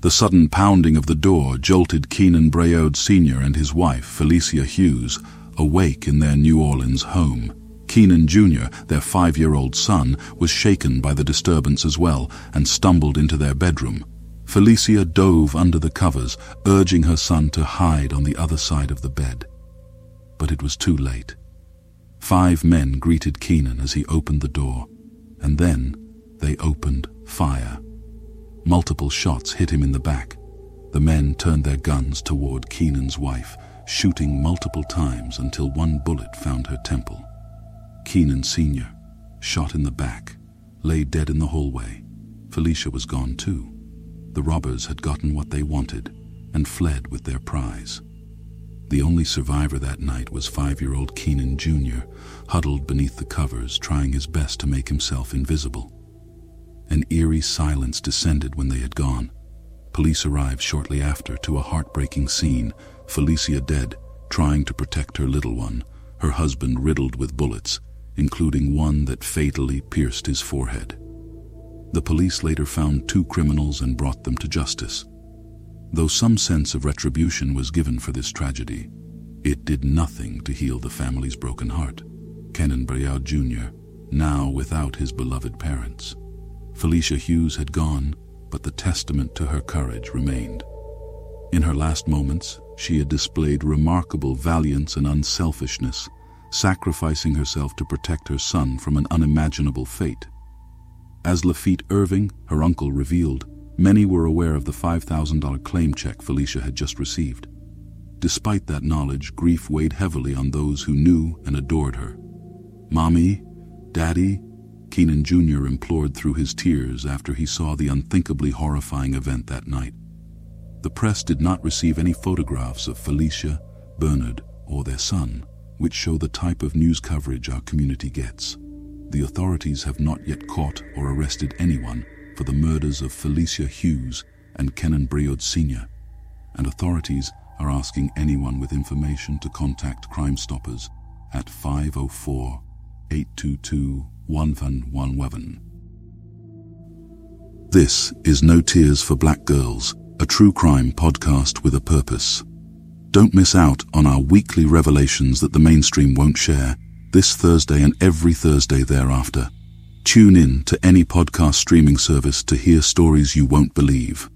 The sudden pounding of the door jolted Kenan Breaud Sr. and his wife, Felicia Hughes, awake in their New Orleans home. Kenan Jr., their five-year-old son, was shaken by the disturbance as well and stumbled into their bedroom. Felicia dove under the covers, urging her son to hide on the other side of the bed. But it was too late. Five men greeted Kenan as he opened the door, and then they opened fire. Multiple shots hit him in the back. The men turned their guns toward Kenan's wife, shooting multiple times until one bullet found her temple. Kenan Sr., shot in the back, lay dead in the hallway. Felicia was gone too. The robbers had gotten what they wanted and fled with their prize. The only survivor that night was five-year-old Kenan Jr., huddled beneath the covers, trying his best to make himself invisible. An eerie silence descended when they had gone. Police arrived shortly after to a heartbreaking scene, Felicia dead, trying to protect her little one, her husband riddled with bullets, including one that fatally pierced his forehead. The police later found two criminals and brought them to justice. Though some sense of retribution was given for this tragedy, it did nothing to heal the family's broken heart. Kenan Breaud Jr., now without his beloved parents. Felicia Hughes had gone, but the testament to her courage remained. In her last moments, she had displayed remarkable valiance and unselfishness, sacrificing herself to protect her son from an unimaginable fate. As Lafitte Irving, her uncle, revealed, many were aware of the $5,000 claim check Felicia had just received. Despite that knowledge, grief weighed heavily on those who knew and adored her. Mommy, Daddy, Kenan Jr. implored through his tears after he saw the unthinkably horrifying event that night. The press did not receive any photographs of Felicia, Bernard, or their son, which show the type of news coverage our community gets. The authorities have not yet caught or arrested anyone for the murders of Felicia Hughes and Kenan Breaud Sr., and authorities are asking anyone with information to contact Crime Stoppers at 504 822 1111. This is No Tears for Black Girls, a true crime podcast with a purpose. Don't miss out on our weekly revelations that the mainstream won't share this Thursday and every Thursday thereafter. Tune in to any podcast streaming service to hear stories you won't believe.